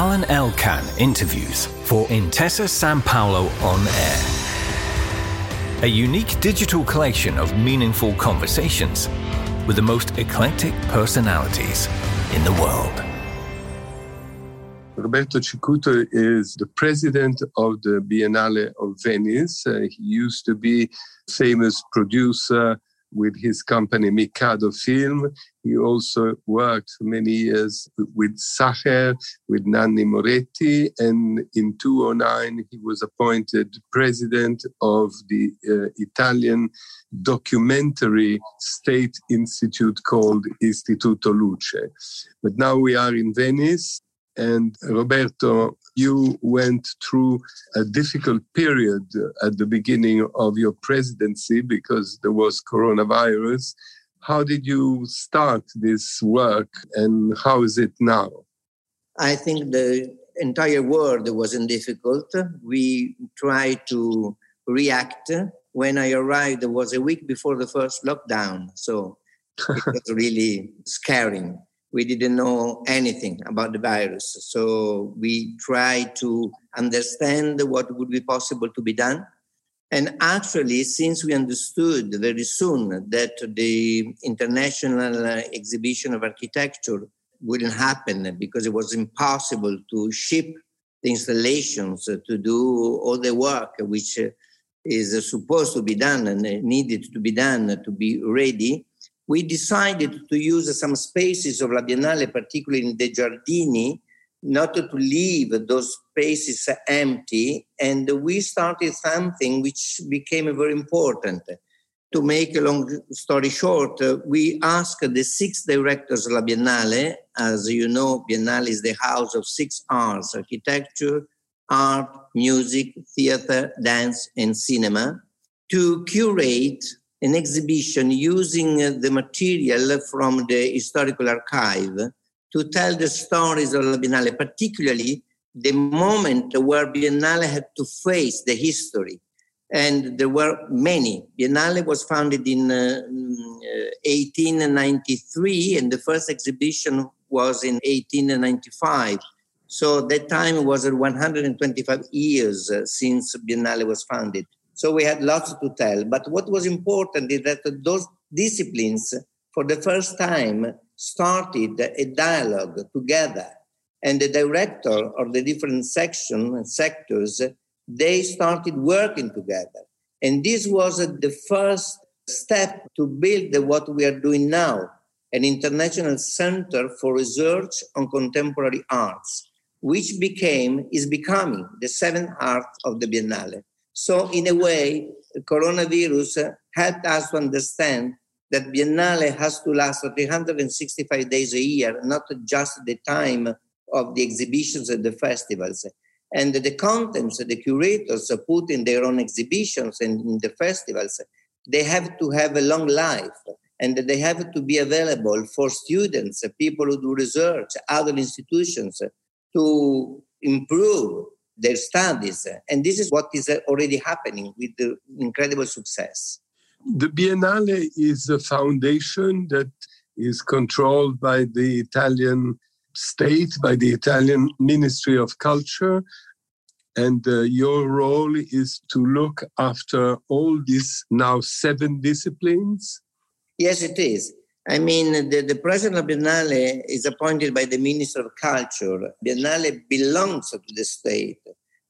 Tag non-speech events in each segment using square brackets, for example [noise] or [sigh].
Alain Elkann interviews for Intesa Sanpaolo On Air. A unique digital collection of meaningful conversations with the most eclectic personalities in the world. Roberto Cicutto is the president of the Biennale of Venice. Uh, he used to be famous producer with his company Mikado Film. He also worked many years with Sacher, with Nanni Moretti, and in 2009 he was appointed president of the uh, Italian documentary state institute called Istituto Luce. But now we are in Venice and Roberto, you went through a difficult period at the beginning of your presidency because there was coronavirus. How did you start this work and how is it now? I think the entire world was in difficult. We tried to react. When I arrived, it was a week before the first lockdown. So it [laughs] was really scaring we didn't know anything about the virus. So we tried to understand what would be possible to be done. And actually, since we understood very soon that the international exhibition of architecture wouldn't happen because it was impossible to ship the installations to do all the work which is supposed to be done and needed to be done to be ready, we decided to use some spaces of La Biennale, particularly in the Giardini, not to leave those spaces empty. And we started something which became very important. To make a long story short, we asked the six directors of La Biennale, as you know, Biennale is the house of six arts architecture, art, music, theater, dance, and cinema, to curate an exhibition using uh, the material from the historical archive to tell the stories of La Biennale, particularly the moment where Biennale had to face the history. And there were many. Biennale was founded in uh, 1893, mm, and the first exhibition was in 1895. So that time was 125 years uh, since Biennale was founded. So we had lots to tell. But what was important is that those disciplines, for the first time, started a dialogue together. And the director of the different sections and sectors, they started working together. And this was the first step to build what we are doing now an international center for research on contemporary arts, which became, is becoming the seventh art of the Biennale. So, in a way, coronavirus helped us to understand that Biennale has to last 365 days a year, not just the time of the exhibitions and the festivals. And the contents that the curators put in their own exhibitions and in the festivals, they have to have a long life and they have to be available for students, people who do research, other institutions to improve their studies. And this is what is already happening with the incredible success. The Biennale is a foundation that is controlled by the Italian state, by the Italian Ministry of Culture. And uh, your role is to look after all these now seven disciplines? Yes, it is. I mean, the, the president of Biennale is appointed by the Minister of Culture. Biennale belongs to the state,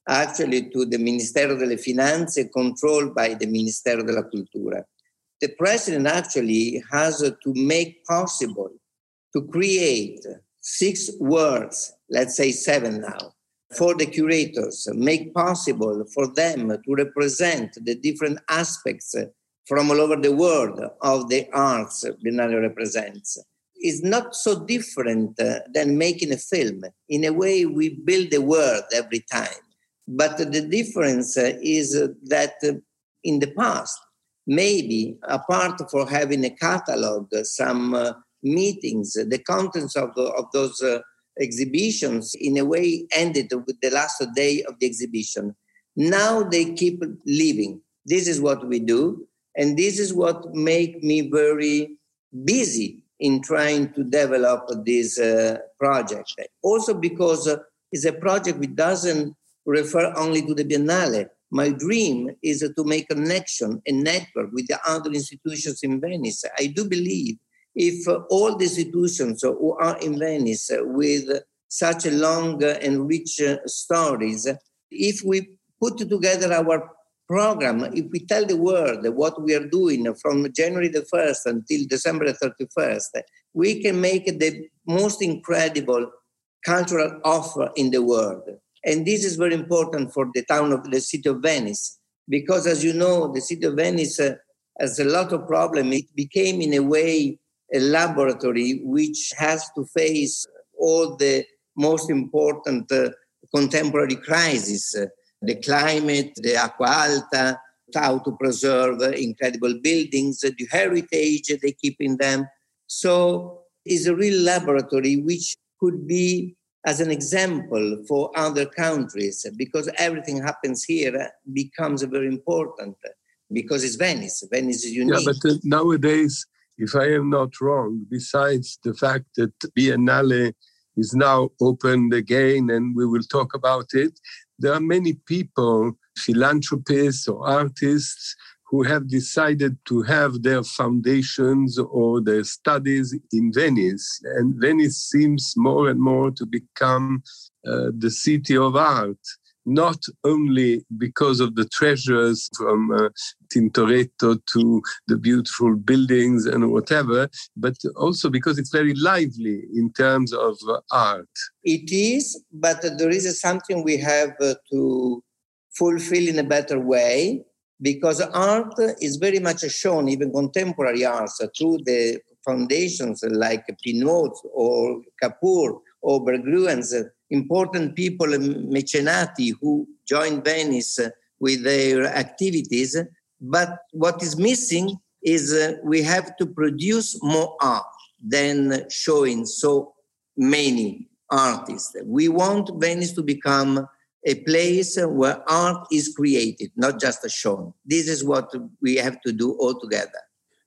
actually to the Ministero delle Finanze, controlled by the Ministero della Cultura. The president actually has to make possible to create six words, let's say seven now, for the curators, make possible for them to represent the different aspects from all over the world of the arts Biennale represents is not so different uh, than making a film. In a way, we build a world every time. But the difference uh, is that uh, in the past, maybe apart for having a catalog, some uh, meetings, the contents of, of those uh, exhibitions in a way ended with the last day of the exhibition. Now they keep living. This is what we do and this is what make me very busy in trying to develop this uh, project. Also because uh, is a project which doesn't refer only to the Biennale. My dream is to make a connection, a network with the other institutions in Venice. I do believe if all the institutions who are in Venice with such a long and rich stories, if we put together our program, if we tell the world what we are doing from January the 1st until December the 31st, we can make the most incredible cultural offer in the world. And this is very important for the town of the city of Venice, because as you know, the city of Venice uh, has a lot of problems. It became, in a way, a laboratory which has to face all the most important uh, contemporary crises the climate, the acqua alta, how to preserve incredible buildings, the heritage they keep in them. So it's a real laboratory which could be as an example for other countries because everything happens here becomes very important because it's Venice. Venice is unique. Yeah, but uh, nowadays, if I am not wrong, besides the fact that Biennale is now opened again and we will talk about it, there are many people, philanthropists or artists, who have decided to have their foundations or their studies in Venice. And Venice seems more and more to become uh, the city of art not only because of the treasures from uh, Tintoretto to the beautiful buildings and whatever, but also because it's very lively in terms of uh, art. It is, but there is something we have uh, to fulfill in a better way because art is very much shown, even contemporary arts, through the foundations like Pinault or Kapoor or Berggruen important people, mecenati, who join Venice with their activities. But what is missing is uh, we have to produce more art than showing so many artists. We want Venice to become a place where art is created, not just shown. This is what we have to do all together.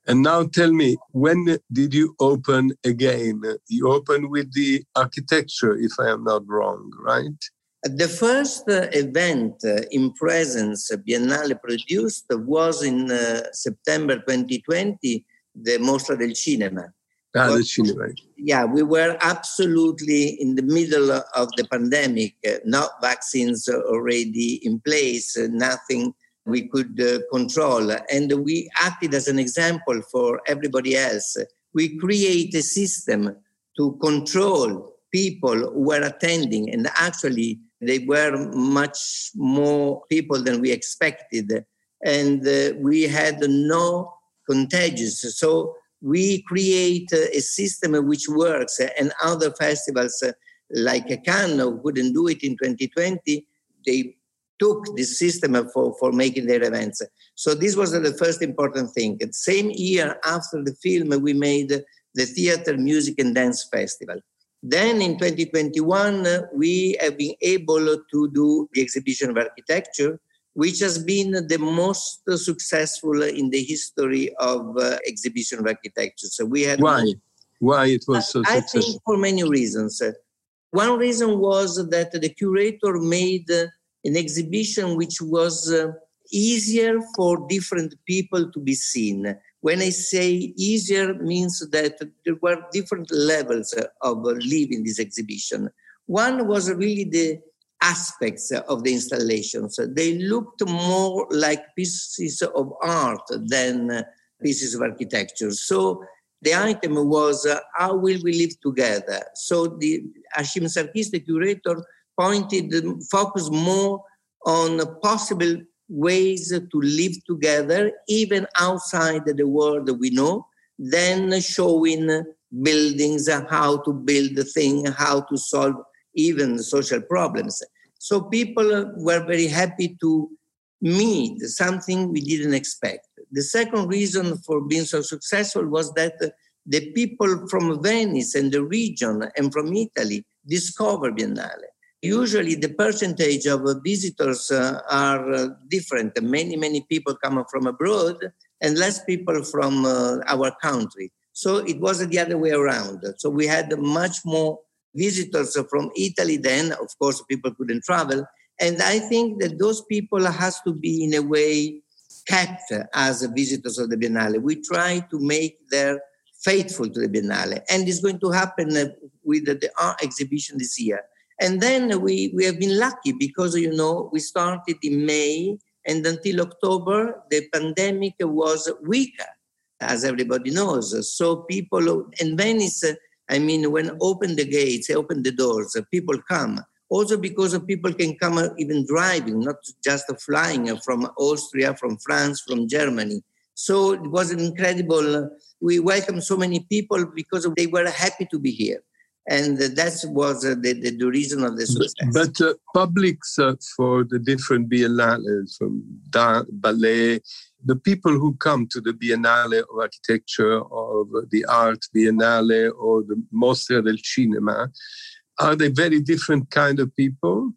And now tell me, when did you open again? You opened with the architecture, if I am not wrong, right? The first uh, event uh, in presence Biennale produced was in uh, September 2020, the Mostra del Cinema. Ah, the cinema. Yeah, we were absolutely in the middle of the pandemic, uh, not vaccines already in place, uh, nothing we could uh, control. And we acted as an example for everybody else. We create a system to control people who were attending, and actually, they were much more people than we expected. And uh, we had no contagious. So we create a system which works, and other festivals uh, like Cannes couldn't do it in 2020. They took this system for, for making their events. So this was the first important thing. The same year after the film, we made the Theater, Music and Dance Festival. Then in 2021, we have been able to do the exhibition of architecture, which has been the most successful in the history of uh, exhibition of architecture. So we had why why it was so I successful? think for many reasons. One reason was that the curator made an exhibition which was uh, easier for different people to be seen. When I say easier, means that there were different levels of living this exhibition. One was really the aspects of the installations. They looked more like pieces of art than pieces of architecture. So the item was uh, how will we live together? So the Hashim Sarkis, the curator, pointed, um, focused more on possible ways to live together, even outside the world we know, than showing buildings, how to build the thing, how to solve even social problems. So people were very happy to meet something we didn't expect. The second reason for being so successful was that the people from Venice and the region and from Italy discovered Biennale. Usually, the percentage of visitors uh, are uh, different. Many, many people come from abroad and less people from uh, our country. So it was the other way around. So we had much more visitors from Italy. Then, of course, people couldn't travel. And I think that those people has to be in a way kept as visitors of the Biennale. We try to make them faithful to the Biennale. And it's going to happen with the art exhibition this year. And then we, we have been lucky because, you know, we started in May and until October, the pandemic was weaker, as everybody knows. So people in Venice, I mean, when open the gates, open the doors, people come. Also because people can come even driving, not just flying from Austria, from France, from Germany. So it was incredible. We welcomed so many people because they were happy to be here and that was the, the, reason of the success. But, but uh, publics uh, for the different biennales, from da- ballet, the people who come to the Biennale of Architecture, of the Art Biennale, or the Mostra del Cinema, are they very different kind of people?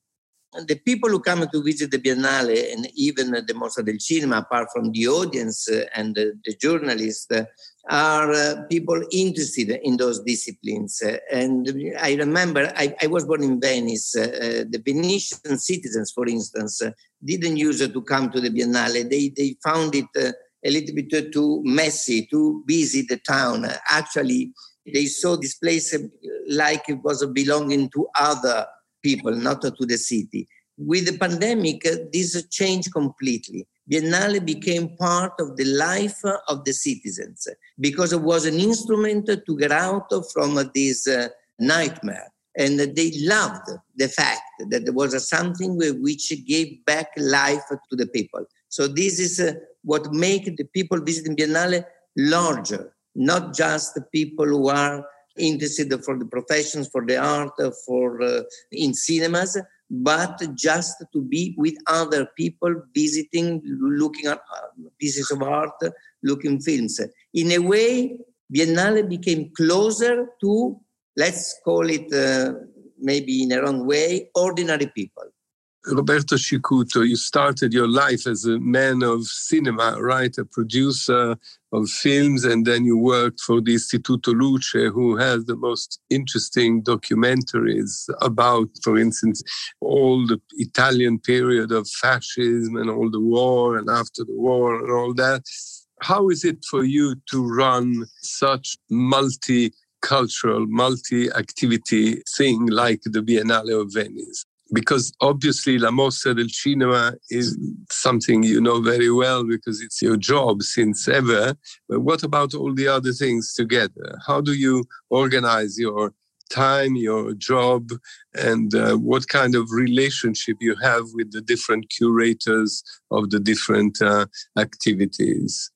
the people who come to visit the Biennale and even the Mostra del Cinema, apart from the audience uh, and the, the journalists, uh, are uh, people interested in those disciplines. Uh, and I remember I, I, was born in Venice. Uh, uh, the Venetian citizens, for instance, didn't use to come to the Biennale. They, they found it a little bit too messy, too busy, the town. Actually, they saw this place like it was belonging to other people, not to the city. With the pandemic, this changed completely. Biennale became part of the life of the citizens because it was an instrument to get out from this uh, nightmare. And they loved the fact that there was something which gave back life to the people. So this is uh, what makes the people visiting Biennale larger, not just the people who are interested for the professions, for the art, for uh, in cinemas, but just to be with other people visiting, looking at pieces of art, looking films. In a way, Biennale became closer to, let's call it uh, maybe in a wrong way, ordinary people. Roberto Cicutto, you started your life as a man of cinema, right? A producer of films, and then you worked for the Istituto Luce, who has the most interesting documentaries about, for instance, all the Italian period of fascism and all the war and after the war and all that. How is it for you to run such multicultural, multi-activity thing like the Biennale of Venice? Because obviously La Mostra del Cinema is something you know very well because it's your job since ever. But what about all the other things together? How do you organize your time, your job, and uh, what kind of relationship you have with the different curators of the different uh, activities?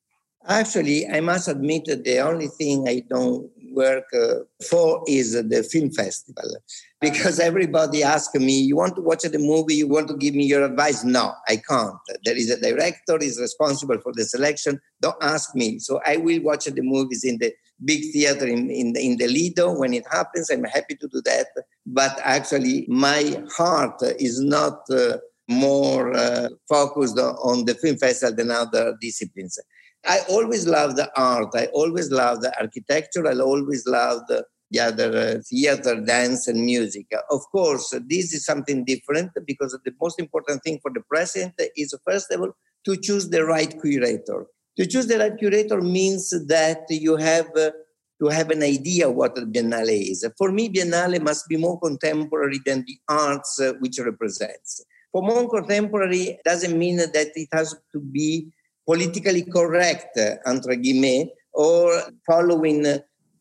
Actually, I must admit that the only thing I don't work uh, for is the film festival because everybody asks me you want to watch the movie? You want to give me your advice? No i can't. There is a director is responsible for the selection. Don't ask me. So i will watch the movies in the big theater in, in, in the lido when it happens. I'm happy to do that. But actually my heart is not uh, more uh, focused on the film festival than other disciplines. I always loved the art. I always loved the architecture. I always loved the, the other uh, theater, dance, and music. Of course, this is something different because the most important thing for the president is, first of all, to choose the right curator. To choose the right curator means that you have uh, to have an idea what the Biennale is. For me, Biennale must be more contemporary than the arts uh, which represents. For more contemporary doesn't mean that it has to be politically correct, entre guillemets, or following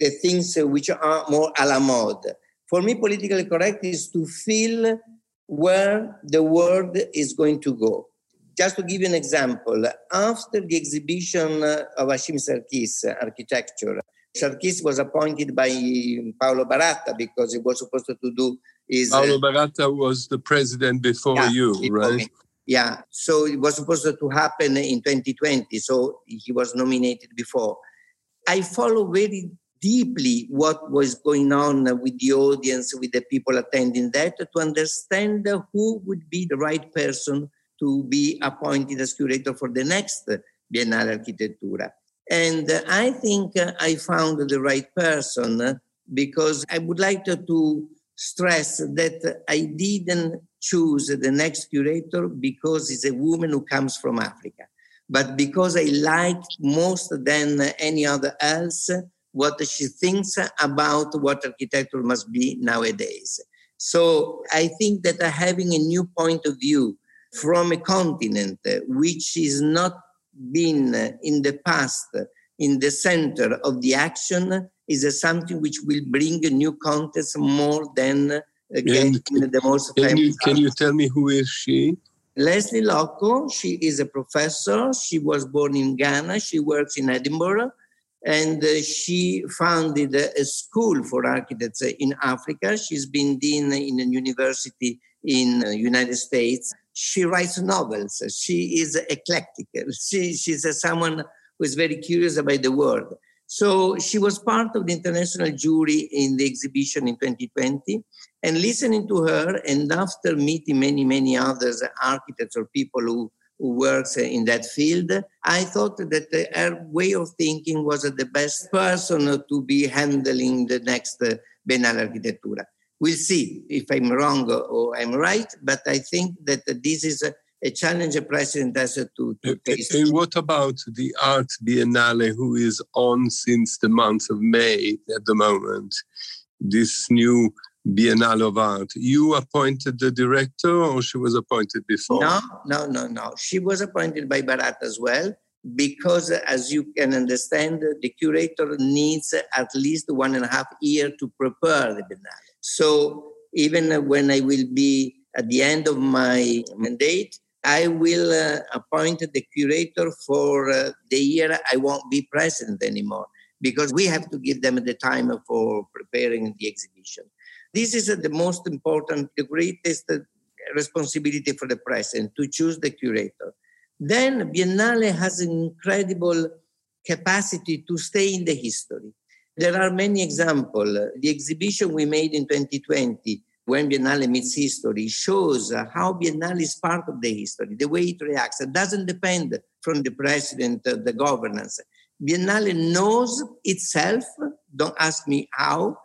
the things uh, which are more a la mode. For me, politically correct is to feel where the world is going to go. Just to give you an example, after the exhibition of Hashim Sarkis architecture, Sarkis was appointed by Paolo Baratta because he was supposed to do his. Uh, Paolo Baratta was the president before yeah, you, before right? Me. Yeah, so it was supposed to happen in 2020. So he was nominated before. I follow very deeply what was going on with the audience, with the people attending that, to understand who would be the right person to be appointed as curator for the next Biennale Architettura. And I think I found the right person because I would like to stress that I didn't choose the next curator because it's a woman who comes from Africa, but because I liked most than any other else what she thinks about what architecture must be nowadays. So I think that having a new point of view from a continent uh, which is not been uh, in the past uh, in the center of the action is something which will bring a new context more than getting the most can you, can you tell me who is she? Lesley Lokko, she is a professor. She was born in Ghana. She works in Edinburgh and uh, she founded a school for architects in Africa. She's been dean in a university in United States. She writes novels. She is eclectic. She, she's someone who is very curious about the world. So she was part of the international jury in the exhibition in 2020. And listening to her, and after meeting many, many others, architects or people who who works in that field. I thought that her way of thinking was the best person to be handling the next uh, Biennale Architettura. We'll see if I'm wrong or I'm right, but I think that this is a, a challenge a president has to, to face. And what about the Art Biennale, who is on since the month of May at the moment? This new Biennale of Art. You appointed the director, or she was appointed before? No, no, no, no. She was appointed by Baratta as well, because as you can understand, the curator needs at least one and a half year to prepare the Biennale. So even when I will be at the end of my mandate, I will uh, appoint the curator for uh, the year I won't be present anymore because we have to give them the time for preparing the exhibition. This is the most important, the greatest uh, responsibility for the president to choose the curator. Then Biennale has an incredible capacity to stay in the history. There are many examples. The exhibition we made in 2020, when Biennale meets history, shows how Biennale is part of the history, the way it reacts. It doesn't depend from the president, uh, the governance. Biennale knows itself, don't ask me how,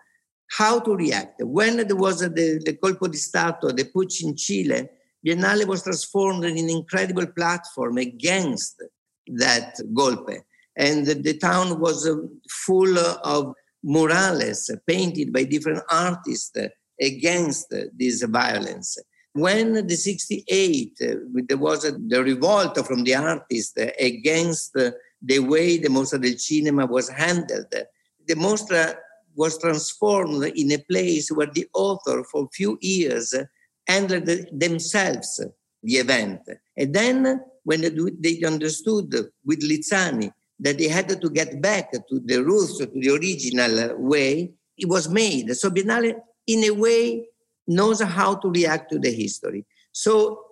how to react. When there was the, the colpo di Stato, the putsch in Chile, Biennale was transformed in an incredible platform against that golpe. And the, the town was uh, full of murales painted by different artists against this violence. When the 68, uh, there was a, the revolt from the artists against the way the Mostra del Cinema was handled, the Mostra was transformed in a place where the author for a few years handled themselves the event. And then when they understood with Lizzani that they had to get back to the roots, to the original way, it was made. So Biennale, in a way, knows how to react to the history. So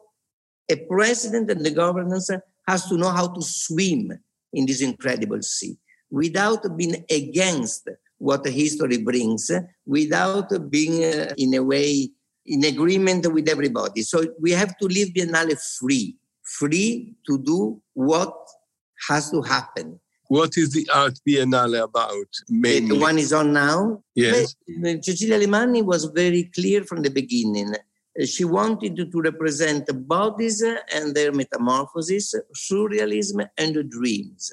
a president and the governance has to know how to swim in this incredible sea without being against what the history brings without being uh, in a way in agreement with everybody. So we have to leave Biennale free, free to do what has to happen. What is the Art Biennale about? Mainly? The one is on now. Yes. Cecilia Alemani was very clear from the beginning. She wanted to represent bodies and their metamorphosis, surrealism and dreams.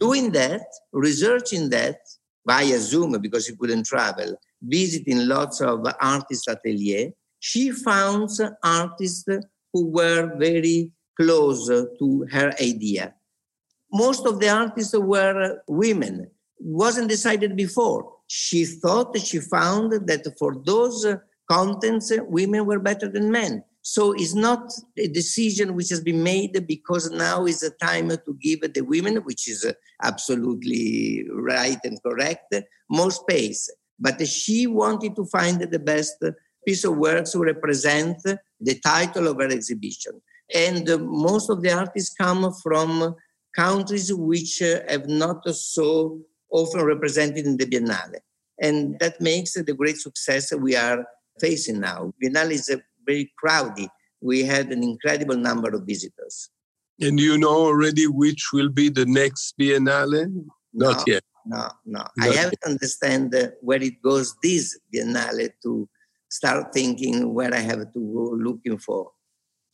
Doing that, researching that, via Zoom because she couldn't travel, visiting lots of artist atelier, she found artists who were very close to her idea. Most of the artists were women. It wasn't decided before. She thought she found that for those contents, women were better than men. So it's not a decision which has been made because now is the time to give the women, which is uh, absolutely right and correct, more space. But she wanted to find the best piece of work to represent the title of her exhibition. And most of the artists come from countries which uh, have not so often represented in the Biennale. And that makes the great success we are facing now. Biennale is a very crowded. We had an incredible number of visitors. And you know already which will be the next Biennale? Not no, yet. No, no. Not I have yet. to understand uh, where it goes this Biennale to start thinking where I have to go looking for.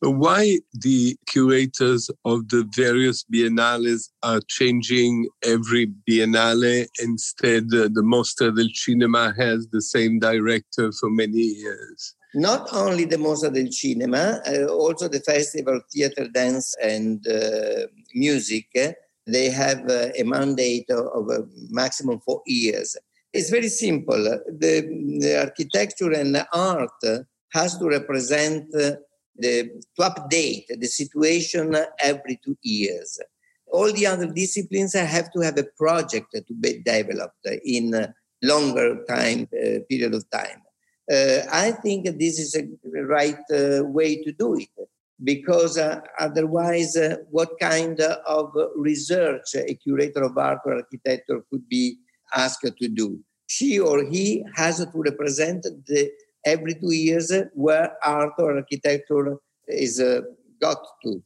Why the curators of the various biennales are changing every biennale instead uh, the Mostra del Cinema has the same director for many years? Not only the Mostra del Cinema, uh, also the Festival Theatre, Dance and uh, Music. They have uh, a mandate of, of a maximum four years. It's very simple. The, the architecture and the art has to represent the, to update the situation every two years. All the other disciplines have to have a project to be developed in a longer time uh, period of time. Uh, I think this is a right uh, way to do it because uh, otherwise, uh, what kind of research a curator of art or architecture could be asked to do? She or he has to represent the every two years where art or architecture is uh, got to.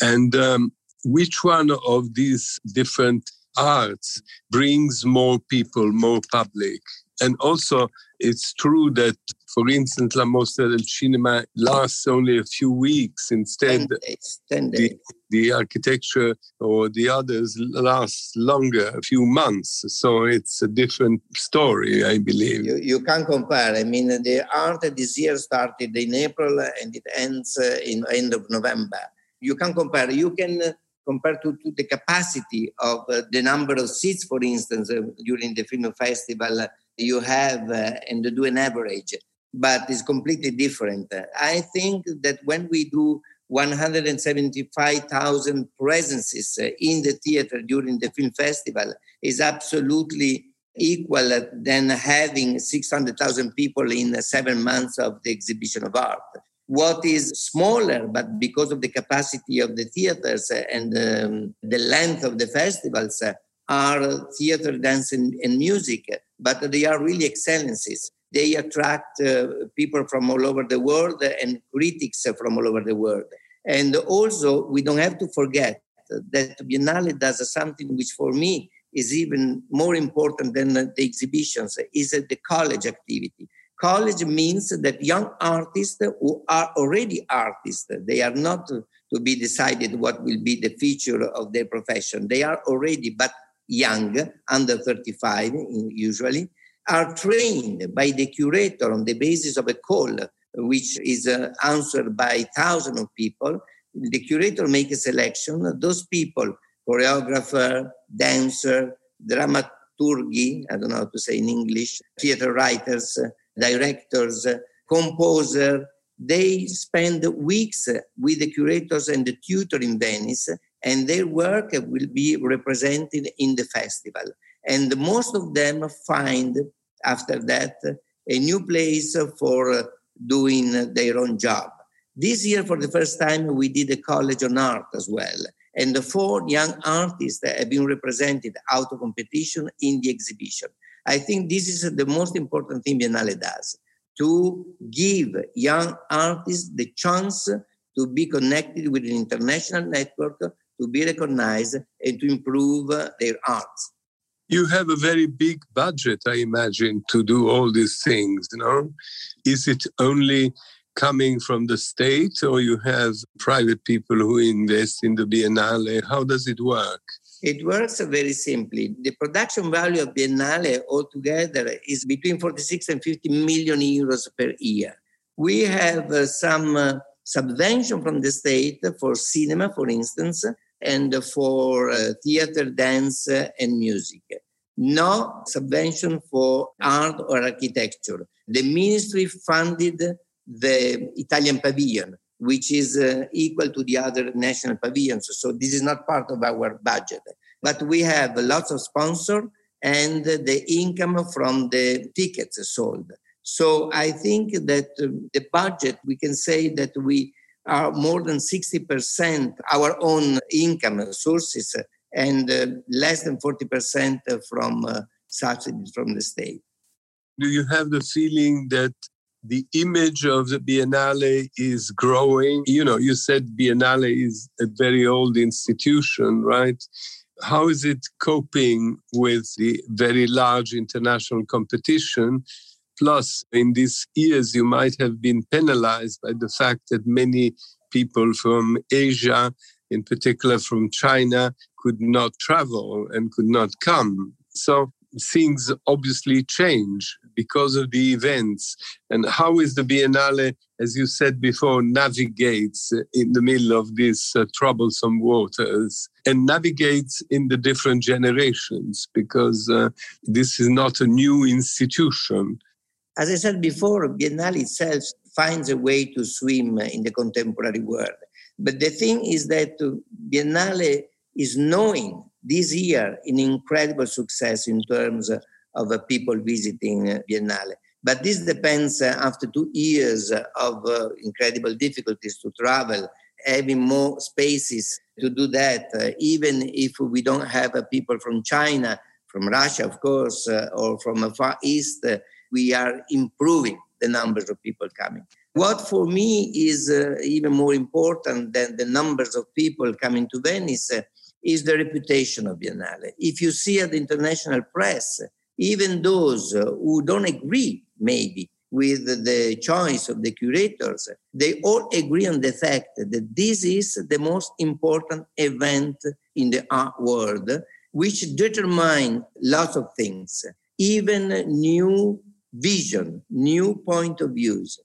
And um, which one of these different arts brings more people, more public? And also, it's true that, for instance, La Mostra del Cinema lasts only a few weeks. Instead, 10 days, 10 days. The, the architecture or the others lasts longer, a few months. So it's a different story, I believe. You, you can compare. I mean, the art this year started in April and it ends uh, in end of November. You can compare. You can uh, compare to, to the capacity of uh, the number of seats, for instance, uh, during the film festival you have uh, and do an average, but it's completely different. I think that when we do 175,000 presences uh, in the theater during the film festival is absolutely equal than having 600,000 people in seven months of the exhibition of art. What is smaller, but because of the capacity of the theaters and um, the length of the festivals, uh, are theater, dance, and, and music but they are really excellencies. They attract uh, people from all over the world and critics from all over the world. And also, we don't have to forget that Biennale does something which, for me, is even more important than the exhibitions, is the college activity. College means that young artists who are already artists, they are not to be decided what will be the future of their profession. They are already, but young, under 35 usually, are trained by the curator on the basis of a call, which is uh, answered by thousands of people. The curator makes a selection. Those people, choreographer, dancer, dramaturgi, I don't know how to say in English, theater writers, directors, composer, they spend weeks with the curators and the tutor in Venice and their work will be represented in the festival. And most of them find after that a new place for doing their own job. This year, for the first time, we did a college on art as well. And the four young artists have been represented out of competition in the exhibition. I think this is the most important thing Biennale does to give young artists the chance to be connected with an international network to be recognized and to improve their arts. You have a very big budget, I imagine, to do all these things, you know? Is it only coming from the state or you have private people who invest in the Biennale? How does it work? It works very simply. The production value of Biennale altogether is between 46 and 50 million euros per year. We have uh, some uh, subvention from the state for cinema, for instance, and for uh, theater, dance, uh, and music. No subvention for art or architecture. The ministry funded the Italian pavilion, which is uh, equal to the other national pavilions. So this is not part of our budget. But we have lots of sponsors and the income from the tickets sold. So I think that the budget, we can say that we are more than 60% our own income sources and uh, less than 40% from uh, subsidies from the state. Do you have the feeling that the image of the Biennale is growing? You know, you said Biennale is a very old institution, right? How is it coping with the very large international competition? Plus, in these years, you might have been penalized by the fact that many people from Asia, in particular from China, could not travel and could not come. So things obviously change because of the events. And how is the Biennale, as you said before, navigates in the middle of these uh, troublesome waters and navigates in the different generations because uh, this is not a new institution. As I said before, Biennale itself finds a way to swim in the contemporary world. But the thing is that Biennale is knowing this year an incredible success in terms of people visiting Biennale. But this depends uh, after two years of uh, incredible difficulties to travel, having more spaces to do that, uh, even if we don't have people from China, from Russia, of course, or from the Far East, we are improving the numbers of people coming. What for me is even more important than the numbers of people coming to Venice is the reputation of Biennale. If you see at the international press, even those uh, who don't agree, maybe, with the choice of the curators, they all agree on the fact that this is the most important event in the art world, which determine lots of things, even new vision, new point of views.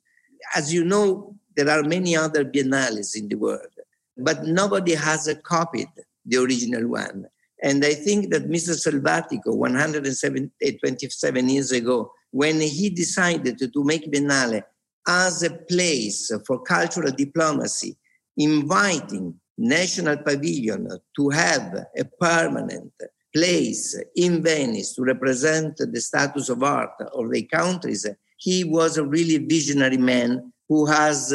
As you know, there are many other biennales in the world, but nobody has copied the original one. And I think that Mr. Selvatico, 127 years ago, when he decided to make Biennale as a place for cultural diplomacy, inviting National Pavilion to have a permanent place in Venice to represent the status of art of the countries, he was a really visionary man who has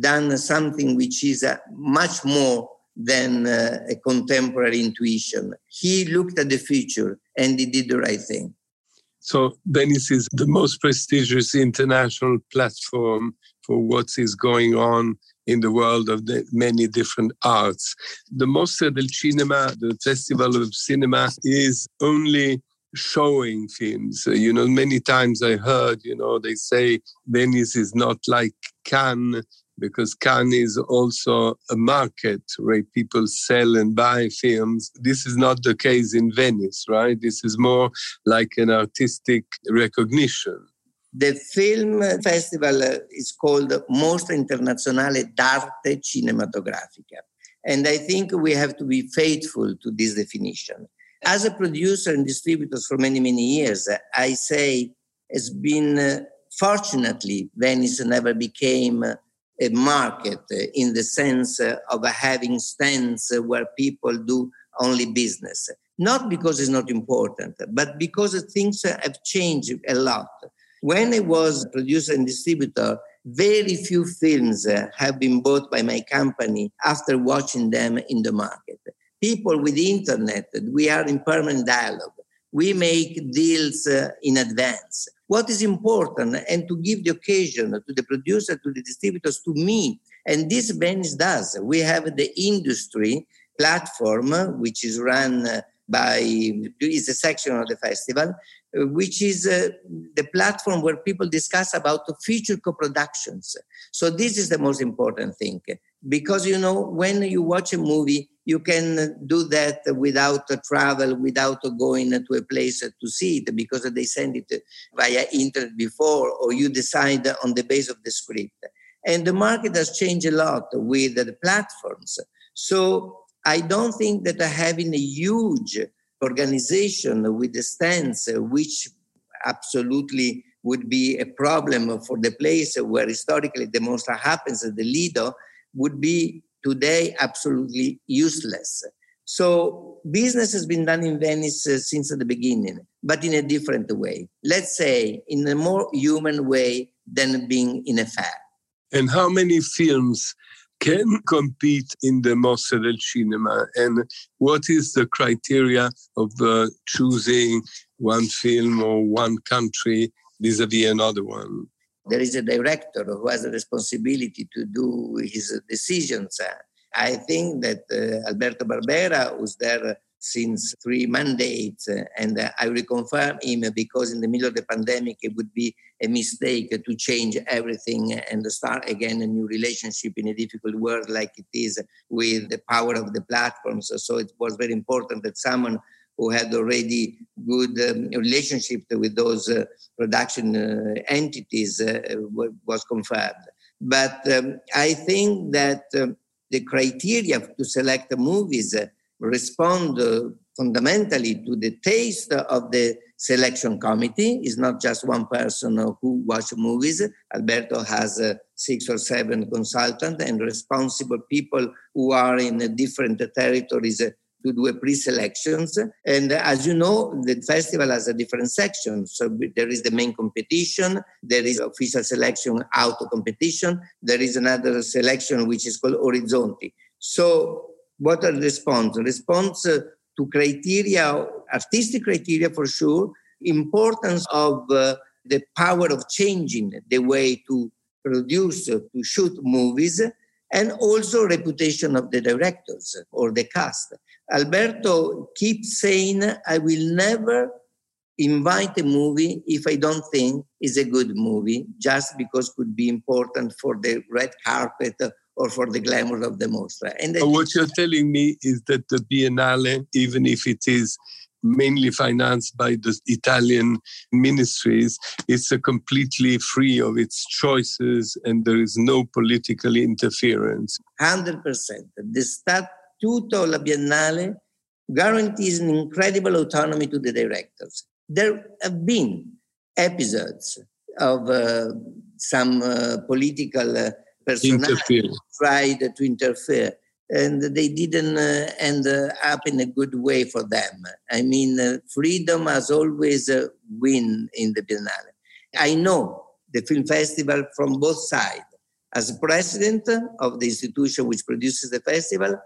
done something which is much more than uh, a contemporary intuition. He looked at the future and he did the right thing. So, Venice is the most prestigious international platform for what is going on in the world of the many different arts. The Mostra del Cinema, the Festival of Cinema, is only showing films. Uh, you know, many times I heard, you know, they say Venice is not like Cannes because Cannes is also a market where people sell and buy films. This is not the case in Venice, right? This is more like an artistic recognition. The film festival is called Mostra Internazionale d'Arte Cinematografica. And I think we have to be faithful to this definition. As a producer and distributor for many, many years, I say it's been, uh, fortunately, Venice never became a market in the sense of having stands where people do only business. Not because it's not important, but because things have changed a lot. When I was producer and distributor, very few films uh, have been bought by my company after watching them in the market. People with the internet, we are in permanent dialogue. We make deals uh, in advance what is important and to give the occasion to the producer, to the distributors to me, And this Venice does. We have the industry platform, which is run uh, by, is a section of the festival, which is uh, the platform where people discuss about the future co-productions. So this is the most important thing because you know when you watch a movie you can do that without a travel without going to a place to see it because they send it via internet before or you decide on the base of the script and the market has changed a lot with the platforms so i don't think that having a huge organization with the stands which absolutely would be a problem for the place where historically the most happens the lido would be today absolutely useless. So business has been done in Venice uh, since the beginning, but in a different way. Let's say in a more human way than being in a fair. And how many films can compete in the Mostra del Cinema? And what is the criteria of uh, choosing one film or one country vis-a-vis another one? there is a director who has a responsibility to do his decisions. I think that uh, Alberto Barbera was there since three mandates, and I reconfirm him because in the middle of the pandemic it would be a mistake to change everything and start again a new relationship in a difficult world like it is with the power of the platforms. So it was very important that someone who had already good um, relationship with those uh, production uh, entities uh, was confirmed. But um, I think that um, the criteria to select the movies respond fundamentally to the taste of the selection committee. It's not just one person who watches movies. Alberto has uh, six or seven consultants and responsible people who are in different territories uh, to do pre-selections. And uh, as you know, the festival has a different section. So there is the main competition, there is official selection auto competition, there is another selection which is called Orizzonti. So what are the response? Response uh, to criteria, artistic criteria for sure, importance of uh, the power of changing the way to produce, uh, to shoot movies, and also reputation of the directors or the cast. Alberto keeps saying, I will never invite a movie if I don't think it's a good movie, just because could be important for the red carpet or for the glamour of the mostra. And what you're telling me is that the Biennale, even if it is mainly financed by the Italian ministries, it's completely free of its choices and there is no political interference. 100%. The Statuto la Biennale guarantees an incredible autonomy to the directors. There have been episodes of uh, some uh, political uh, personality tried to interfere and they didn't uh, end up in a good way for them. I mean, uh, freedom has always uh, win in the Biennale. I know the film festival from both sides. As president of the institution which produces the festival,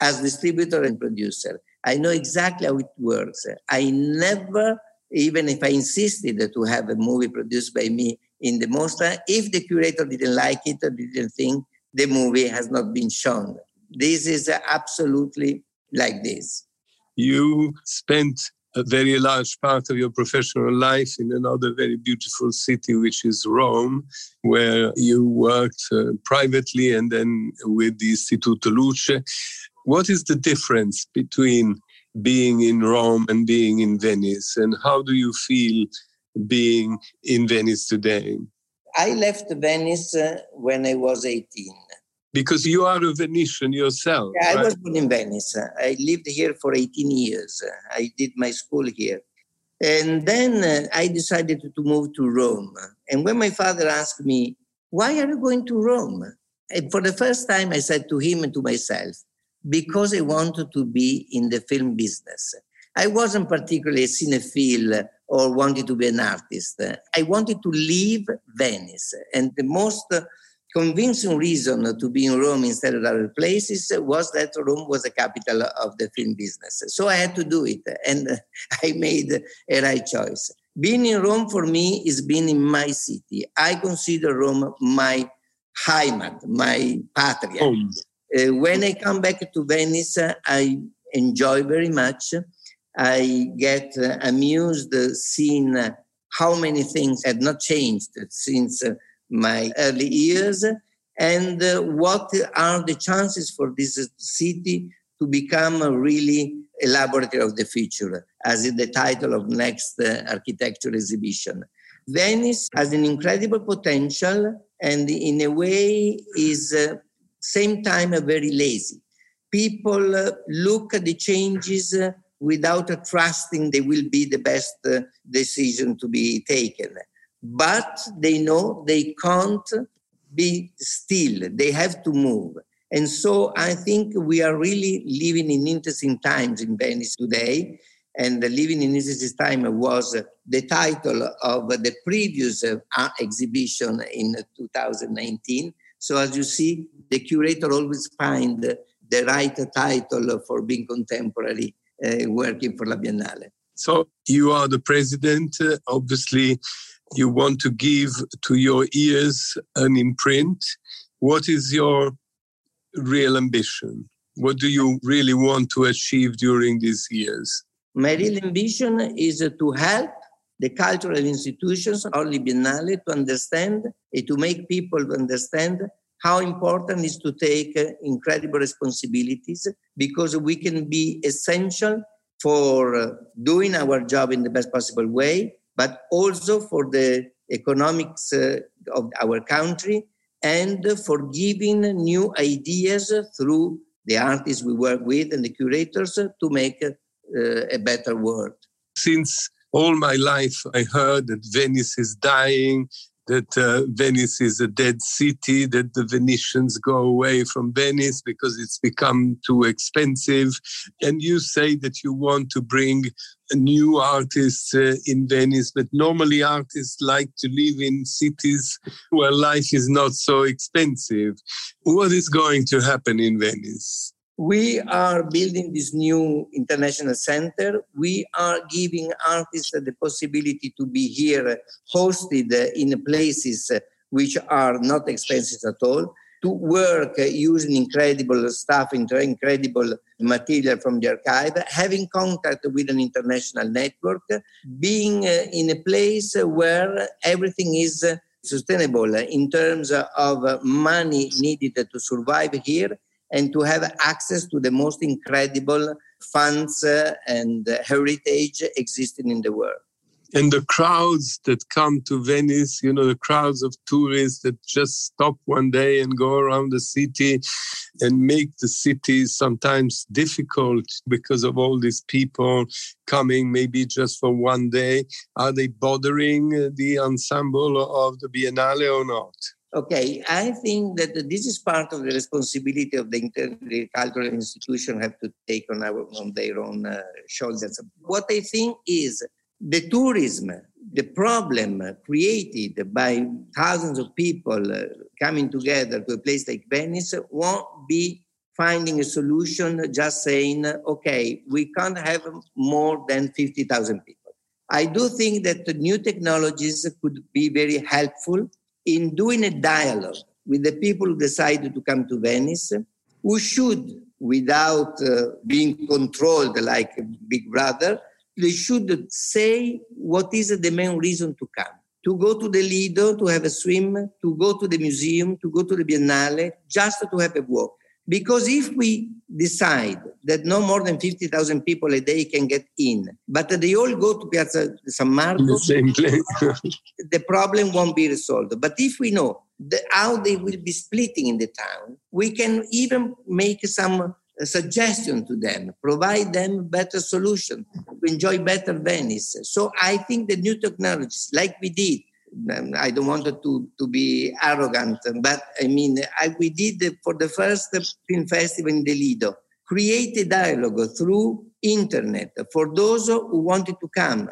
as distributor and producer, I know exactly how it works. I never, even if I insisted to have a movie produced by me in the mostra, if the curator didn't like it or didn't think the movie has not been shown. This is absolutely like this. You spent a very large part of your professional life in another very beautiful city, which is Rome, where you worked uh, privately and then with the Istituto Luce. What is the difference between being in Rome and being in Venice? And how do you feel being in Venice today? I left Venice uh, when I was 18. Because you are a Venetian yourself. Yeah, right? I was born in Venice. I lived here for 18 years. I did my school here. And then uh, I decided to move to Rome. And when my father asked me, Why are you going to Rome? And for the first time, I said to him and to myself, Because I wanted to be in the film business. I wasn't particularly a cinephile or wanted to be an artist. I wanted to leave Venice. And the most convincing reason to be in Rome instead of other places was that Rome was the capital of the film business. So I had to do it. And [laughs] I made a right choice. Being in Rome for me is being in my city. I consider Rome my heimat, my patria. Uh, when I come back to Venice, I enjoy very much. I get uh, amused seeing how many things had not changed since uh, my early years and uh, what are the chances for this city to become a really a laboratory of the future, as in the title of next uh, architecture exhibition. Venice has an incredible potential and in a way is uh, same time very lazy. People uh, look at the changes without a trusting they will be the best uh, decision to be taken. But they know they can't be still, they have to move. And so I think we are really living in interesting times in Venice today. And living in interesting time was the title of the previous uh, exhibition in 2019. So as you see, the curator always find the right title for being contemporary working for La Biennale. So you are the president. Uh, obviously, you want to give to your ears an imprint. What is your real ambition? What do you really want to achieve during these years? My real ambition is to help the cultural institutions, only Biennale, to understand and to make people understand how important it is to take uh, incredible responsibilities because we can be essential for uh, doing our job in the best possible way, but also for the economics uh, of our country and for giving new ideas through the artists we work with and the curators to make uh, a better world. Since all my life I heard that Venice is dying, that uh, Venice is a dead city, that the Venetians go away from Venice because it's become too expensive. And you say that you want to bring new artists uh, in Venice, but normally artists like to live in cities where life is not so expensive. What is going to happen in Venice? We are building this new international center. We are giving artists the possibility to be here hosted in places which are not expensive at all, to work using incredible stuff, incredible material from the archive, having contact with an international network, being uh, in a place where everything is uh, sustainable in terms of money needed to survive here and to have access to the most incredible funds uh, and heritage existing in the world. And the crowds that come to Venice, you know, the crowds of tourists that just stop one day and go around the city and make the city sometimes difficult because of all these people coming maybe just for one day. Are they bothering the ensemble of the Biennale or not? Okay, I think that this is part of the responsibility of the, the cultural institution have to take on, our, on their own uh, shoulders. What I think is the tourism, the problem created by thousands of people uh, coming together to a place like Venice won't be finding a solution just saying, okay, we can't have more than 50,000 people. I do think that the new technologies could be very helpful in doing a dialogue with the people who decided to come to Venice, who should, without uh, being controlled like a Big Brother, they should say what is the main reason to come. To go to the Lido, to have a swim, to go to the museum, to go to the Biennale, just to have a walk. Because if we decide that no more than 50,000 people a day can get in, but they all go to Piazza San Marco, the, [laughs] the problem won't be resolved. But if we know the, how they will be splitting in the town, we can even make some uh, suggestion to them, provide them better solution to enjoy better Venice. So I think the new technologies, like we did I don't want to, to be arrogant, but I mean, I, we did for the first film festival in the Lido, create a dialogue through internet for those who wanted to come,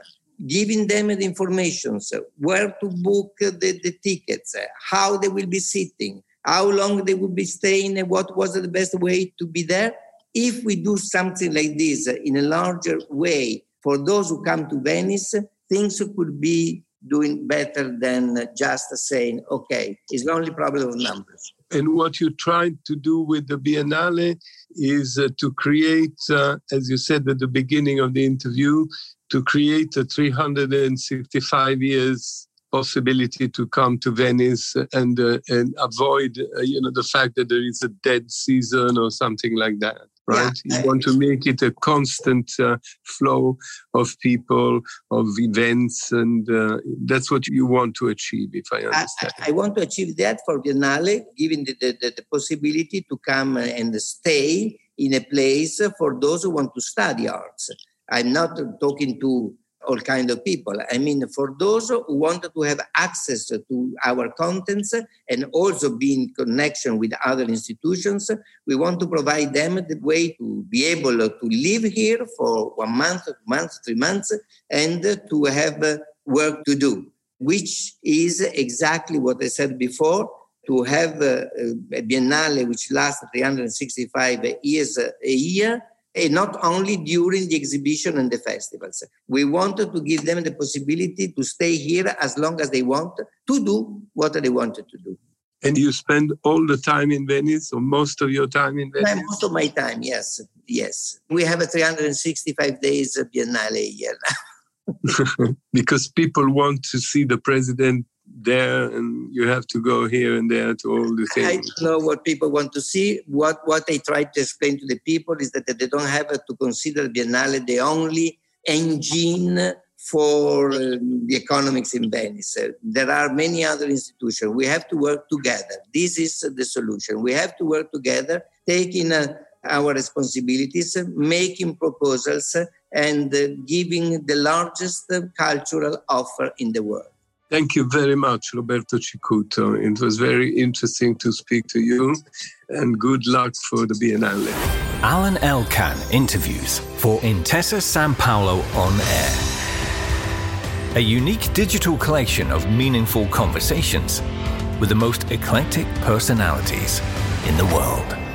giving them the information, where to book the, the tickets, how they will be sitting, how long they will be staying, and what was the best way to be there. If we do something like this in a larger way for those who come to Venice, things could be doing better than just saying, okay, it's the only problem of numbers. And what you're trying to do with the Biennale is uh, to create, uh, as you said at the beginning of the interview, to create a 365 years possibility to come to Venice and uh, and avoid uh, you know the fact that there is a dead season or something like that right? Yeah. You want to make it a constant uh, flow of people, of events, and uh, that's what you want to achieve, if I understand. I, I want to achieve that for Biennale, giving the, the, the, possibility to come and stay in a place for those who want to study arts. I'm not talking to all kind of people. I mean, for those who want to have access to our contents and also be in connection with other institutions, we want to provide them the way to be able to live here for one month, two months, three months, and to have uh, work to do, which is exactly what I said before. To have uh, a biennale which lasts 365 years a year Eh, not only during the exhibition and the festivals. We wanted to give them the possibility to stay here as long as they want to do what they wanted to do. And you spend all the time in Venice, or most of your time in Venice? Most of my time, yes, yes. We have a 365 days of Biennale a year now. [laughs] because people want to see the president there and you have to go here and there to all the things. I don't know what people want to see. What what I try to explain to the people is that they don't have to consider Biennale the only engine for um, the economics in Venice. Uh, there are many other institutions. We have to work together. This is the solution. We have to work together, taking uh, our responsibilities, making proposals, and uh, giving the largest cultural offer in the world. Thank you very much, Roberto Cicutto. It was very interesting to speak to you, and good luck for the Biennale. Alain Elkann interviews for Intesa Sanpaolo on Air. A unique digital collection of meaningful conversations with the most eclectic personalities in the world.